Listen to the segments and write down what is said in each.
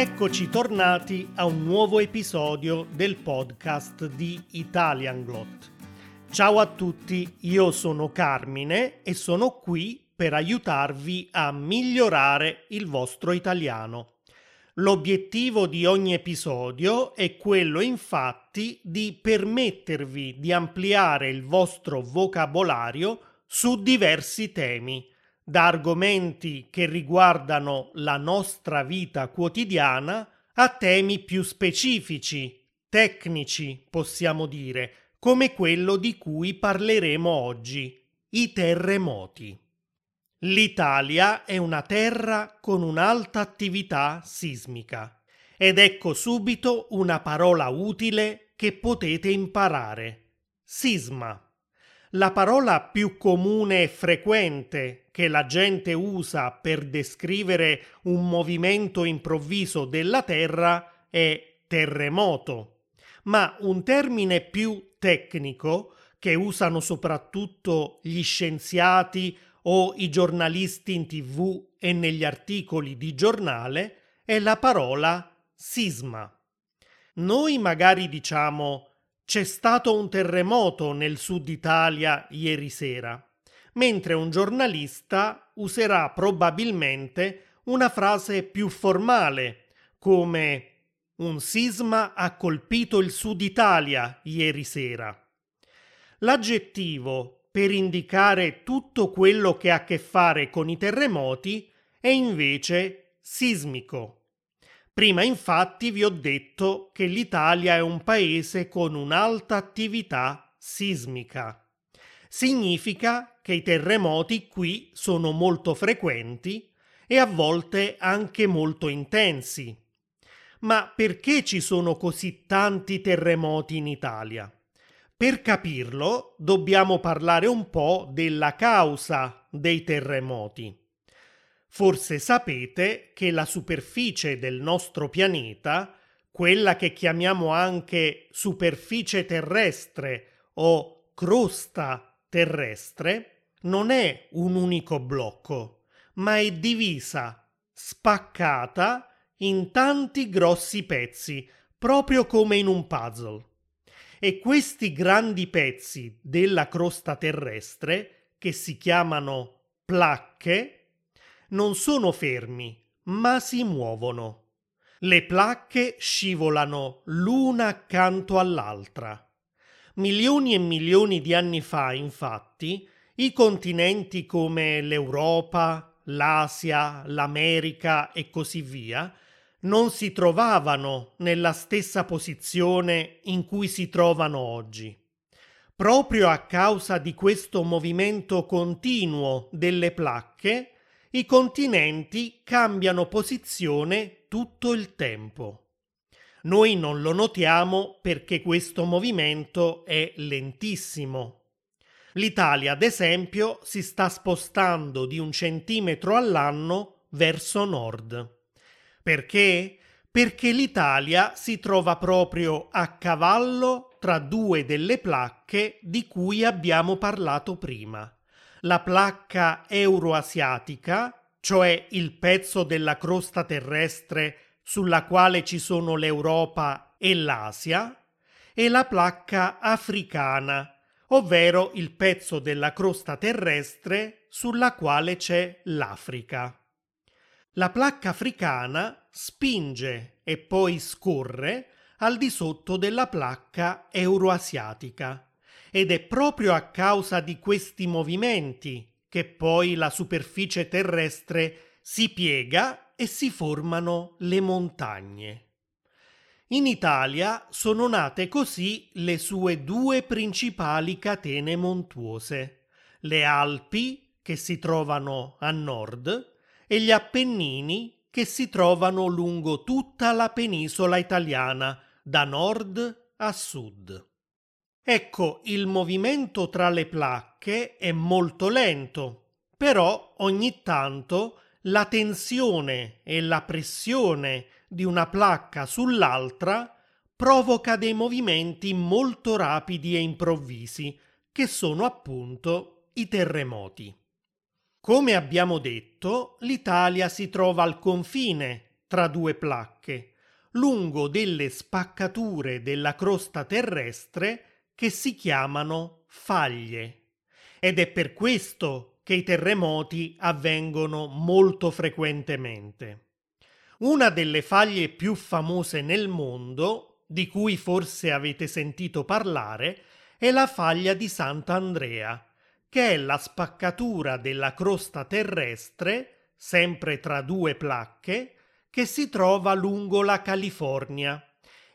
Eccoci tornati a un nuovo episodio del podcast di Italian Glot. Ciao a tutti, io sono Carmine e sono qui per aiutarvi a migliorare il vostro italiano. L'obiettivo di ogni episodio è quello infatti di permettervi di ampliare il vostro vocabolario su diversi temi da argomenti che riguardano la nostra vita quotidiana a temi più specifici, tecnici, possiamo dire, come quello di cui parleremo oggi, i terremoti. L'Italia è una terra con un'alta attività sismica ed ecco subito una parola utile che potete imparare. Sisma. La parola più comune e frequente che la gente usa per descrivere un movimento improvviso della Terra è terremoto, ma un termine più tecnico che usano soprattutto gli scienziati o i giornalisti in tv e negli articoli di giornale è la parola sisma. Noi magari diciamo c'è stato un terremoto nel sud Italia ieri sera, mentre un giornalista userà probabilmente una frase più formale, come un sisma ha colpito il sud Italia ieri sera. L'aggettivo per indicare tutto quello che ha a che fare con i terremoti è invece sismico. Prima infatti vi ho detto che l'Italia è un paese con un'alta attività sismica. Significa che i terremoti qui sono molto frequenti e a volte anche molto intensi. Ma perché ci sono così tanti terremoti in Italia? Per capirlo dobbiamo parlare un po' della causa dei terremoti. Forse sapete che la superficie del nostro pianeta, quella che chiamiamo anche superficie terrestre o crosta terrestre, non è un unico blocco, ma è divisa, spaccata in tanti grossi pezzi, proprio come in un puzzle. E questi grandi pezzi della crosta terrestre, che si chiamano placche, non sono fermi, ma si muovono. Le placche scivolano l'una accanto all'altra. Milioni e milioni di anni fa, infatti, i continenti come l'Europa, l'Asia, l'America e così via non si trovavano nella stessa posizione in cui si trovano oggi. Proprio a causa di questo movimento continuo delle placche, i continenti cambiano posizione tutto il tempo. Noi non lo notiamo perché questo movimento è lentissimo. L'Italia, ad esempio, si sta spostando di un centimetro all'anno verso nord. Perché? Perché l'Italia si trova proprio a cavallo tra due delle placche di cui abbiamo parlato prima la placca euroasiatica, cioè il pezzo della crosta terrestre sulla quale ci sono l'Europa e l'Asia, e la placca africana, ovvero il pezzo della crosta terrestre sulla quale c'è l'Africa. La placca africana spinge e poi scorre al di sotto della placca euroasiatica ed è proprio a causa di questi movimenti che poi la superficie terrestre si piega e si formano le montagne. In Italia sono nate così le sue due principali catene montuose, le Alpi, che si trovano a nord, e gli Appennini, che si trovano lungo tutta la penisola italiana, da nord a sud. Ecco, il movimento tra le placche è molto lento, però ogni tanto la tensione e la pressione di una placca sull'altra provoca dei movimenti molto rapidi e improvvisi, che sono appunto i terremoti. Come abbiamo detto, l'Italia si trova al confine tra due placche, lungo delle spaccature della crosta terrestre che si chiamano faglie. Ed è per questo che i terremoti avvengono molto frequentemente. Una delle faglie più famose nel mondo, di cui forse avete sentito parlare, è la faglia di Sant'Andrea, che è la spaccatura della crosta terrestre, sempre tra due placche, che si trova lungo la California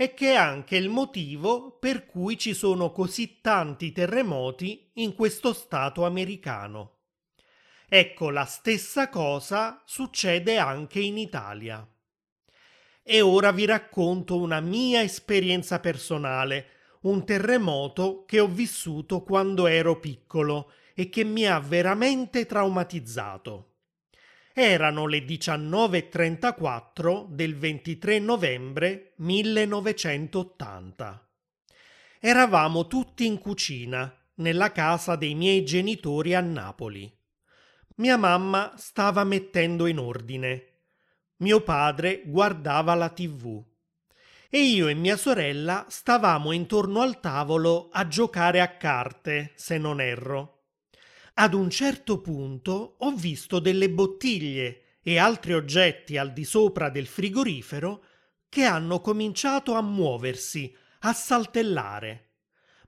e che è anche il motivo per cui ci sono così tanti terremoti in questo stato americano. Ecco, la stessa cosa succede anche in Italia. E ora vi racconto una mia esperienza personale, un terremoto che ho vissuto quando ero piccolo e che mi ha veramente traumatizzato. Erano le 19.34 del 23 novembre 1980. Eravamo tutti in cucina, nella casa dei miei genitori a Napoli. Mia mamma stava mettendo in ordine. Mio padre guardava la tv. E io e mia sorella stavamo intorno al tavolo a giocare a carte, se non erro. Ad un certo punto ho visto delle bottiglie e altri oggetti al di sopra del frigorifero che hanno cominciato a muoversi, a saltellare.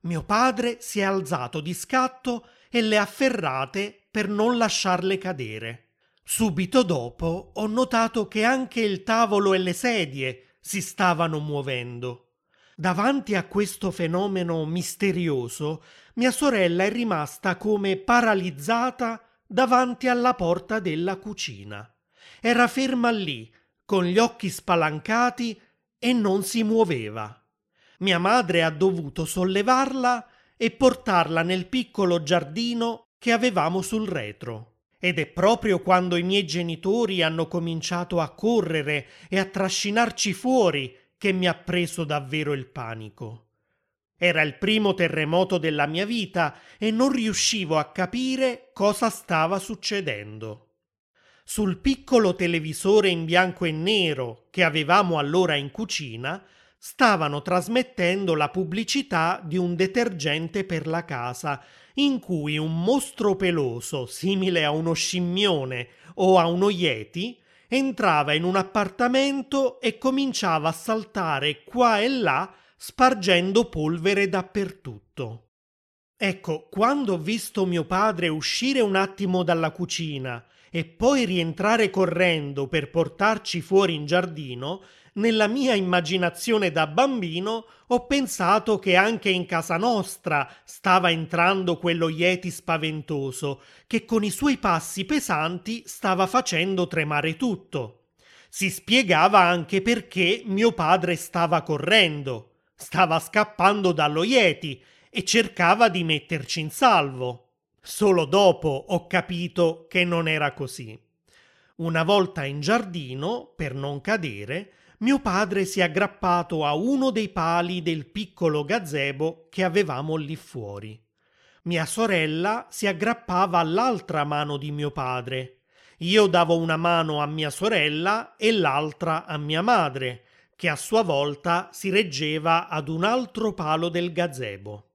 Mio padre si è alzato di scatto e le ha afferrate per non lasciarle cadere. Subito dopo ho notato che anche il tavolo e le sedie si stavano muovendo. Davanti a questo fenomeno misterioso, mia sorella è rimasta come paralizzata davanti alla porta della cucina. Era ferma lì, con gli occhi spalancati e non si muoveva. Mia madre ha dovuto sollevarla e portarla nel piccolo giardino che avevamo sul retro. Ed è proprio quando i miei genitori hanno cominciato a correre e a trascinarci fuori che mi ha preso davvero il panico. Era il primo terremoto della mia vita e non riuscivo a capire cosa stava succedendo. Sul piccolo televisore in bianco e nero che avevamo allora in cucina stavano trasmettendo la pubblicità di un detergente per la casa in cui un mostro peloso, simile a uno scimmione o a uno yeti, entrava in un appartamento e cominciava a saltare qua e là spargendo polvere dappertutto. Ecco, quando ho visto mio padre uscire un attimo dalla cucina e poi rientrare correndo per portarci fuori in giardino, nella mia immaginazione da bambino ho pensato che anche in casa nostra stava entrando quello Yeti spaventoso, che con i suoi passi pesanti stava facendo tremare tutto. Si spiegava anche perché mio padre stava correndo, stava scappando dallo Yeti e cercava di metterci in salvo. Solo dopo ho capito che non era così. Una volta in giardino, per non cadere, mio padre si è aggrappato a uno dei pali del piccolo gazebo che avevamo lì fuori. Mia sorella si aggrappava all'altra mano di mio padre. Io davo una mano a mia sorella e l'altra a mia madre, che a sua volta si reggeva ad un altro palo del gazebo.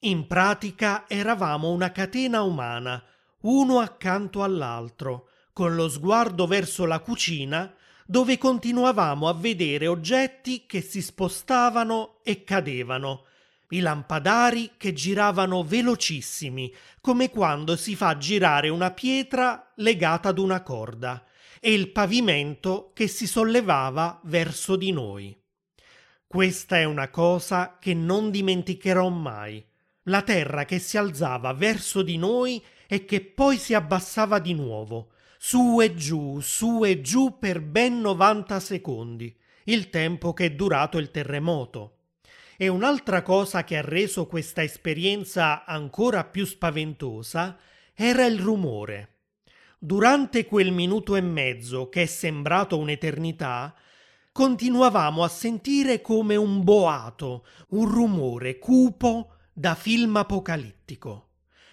In pratica eravamo una catena umana, uno accanto all'altro, con lo sguardo verso la cucina dove continuavamo a vedere oggetti che si spostavano e cadevano, i lampadari che giravano velocissimi, come quando si fa girare una pietra legata ad una corda, e il pavimento che si sollevava verso di noi. Questa è una cosa che non dimenticherò mai. La terra che si alzava verso di noi e che poi si abbassava di nuovo, su e giù, su e giù per ben 90 secondi, il tempo che è durato il terremoto. E un'altra cosa che ha reso questa esperienza ancora più spaventosa era il rumore. Durante quel minuto e mezzo, che è sembrato un'eternità, continuavamo a sentire come un boato, un rumore cupo da film apocalittico.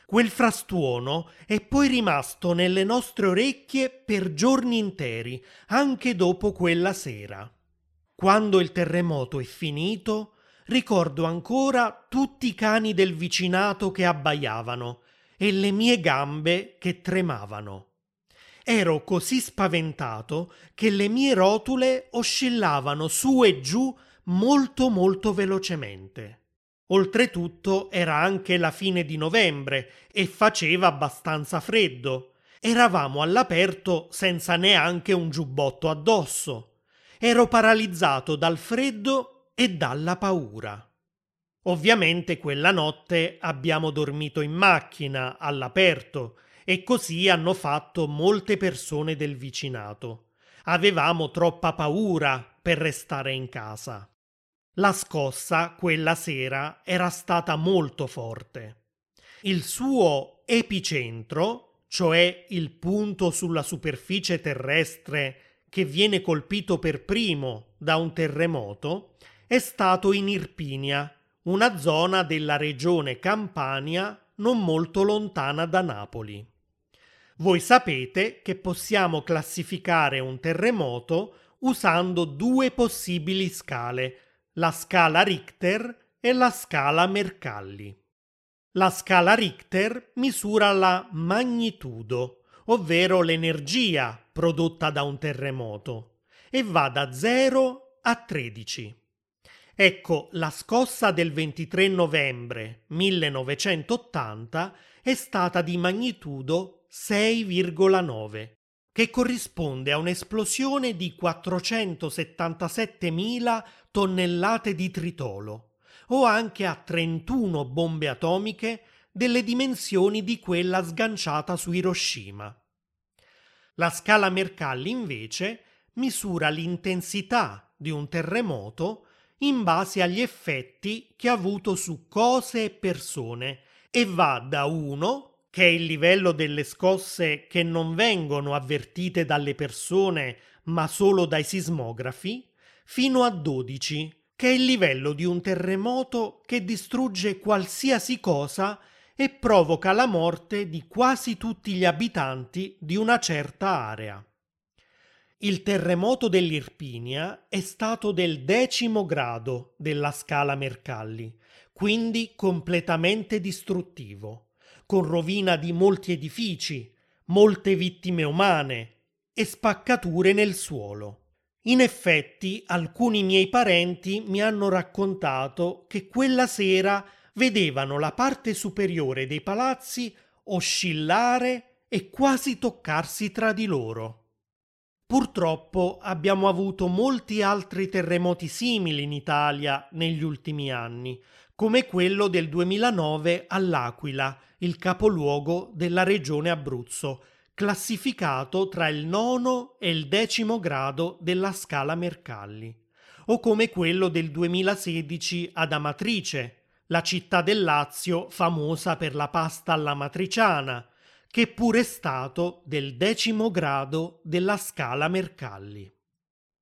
Quel frastuono è poi rimasto nelle nostre orecchie per giorni interi, anche dopo quella sera. Quando il terremoto è finito, ricordo ancora tutti i cani del vicinato che abbaiavano e le mie gambe che tremavano. Ero così spaventato che le mie rotule oscillavano su e giù molto molto velocemente. Oltretutto era anche la fine di novembre e faceva abbastanza freddo. Eravamo all'aperto senza neanche un giubbotto addosso. Ero paralizzato dal freddo e dalla paura. Ovviamente quella notte abbiamo dormito in macchina, all'aperto, e così hanno fatto molte persone del vicinato. Avevamo troppa paura per restare in casa. La scossa quella sera era stata molto forte. Il suo epicentro, cioè il punto sulla superficie terrestre che viene colpito per primo da un terremoto, è stato in Irpinia, una zona della regione Campania non molto lontana da Napoli. Voi sapete che possiamo classificare un terremoto usando due possibili scale, la scala Richter e la scala Mercalli. La scala Richter misura la magnitudo, ovvero l'energia prodotta da un terremoto, e va da 0 a 13. Ecco, la scossa del 23 novembre 1980 è stata di magnitudo 6,9 che corrisponde a un'esplosione di 477.000 tonnellate di tritolo, o anche a 31 bombe atomiche delle dimensioni di quella sganciata su Hiroshima. La scala Mercalli invece misura l'intensità di un terremoto in base agli effetti che ha avuto su cose e persone e va da 1 che è il livello delle scosse che non vengono avvertite dalle persone ma solo dai sismografi, fino a 12, che è il livello di un terremoto che distrugge qualsiasi cosa e provoca la morte di quasi tutti gli abitanti di una certa area. Il terremoto dell'Irpinia è stato del decimo grado della scala Mercalli, quindi completamente distruttivo con rovina di molti edifici, molte vittime umane e spaccature nel suolo. In effetti alcuni miei parenti mi hanno raccontato che quella sera vedevano la parte superiore dei palazzi oscillare e quasi toccarsi tra di loro. Purtroppo abbiamo avuto molti altri terremoti simili in Italia negli ultimi anni, come quello del 2009 all'Aquila, il capoluogo della regione Abruzzo, classificato tra il nono e il decimo grado della scala Mercalli, o come quello del 2016 ad Amatrice, la città del Lazio famosa per la pasta alla matriciana, che pure è stato del decimo grado della scala Mercalli.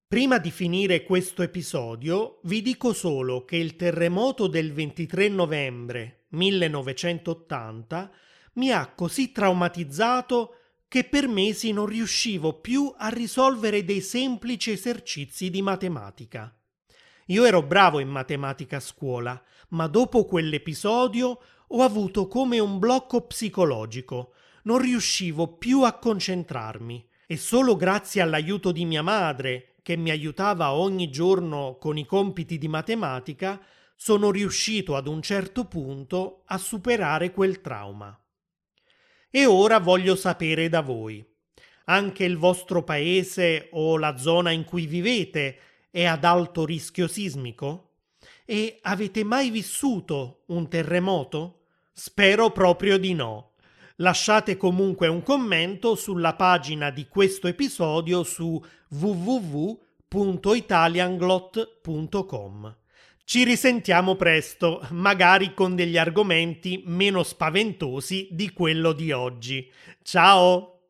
Prima di finire questo episodio vi dico solo che il terremoto del 23 novembre 1980 mi ha così traumatizzato che per mesi non riuscivo più a risolvere dei semplici esercizi di matematica. Io ero bravo in matematica a scuola, ma dopo quell'episodio ho avuto come un blocco psicologico, non riuscivo più a concentrarmi e solo grazie all'aiuto di mia madre che mi aiutava ogni giorno con i compiti di matematica, sono riuscito ad un certo punto a superare quel trauma. E ora voglio sapere da voi. Anche il vostro paese o la zona in cui vivete è ad alto rischio sismico? E avete mai vissuto un terremoto? Spero proprio di no. Lasciate comunque un commento sulla pagina di questo episodio su www.italianglot.com. Ci risentiamo presto, magari con degli argomenti meno spaventosi di quello di oggi. Ciao!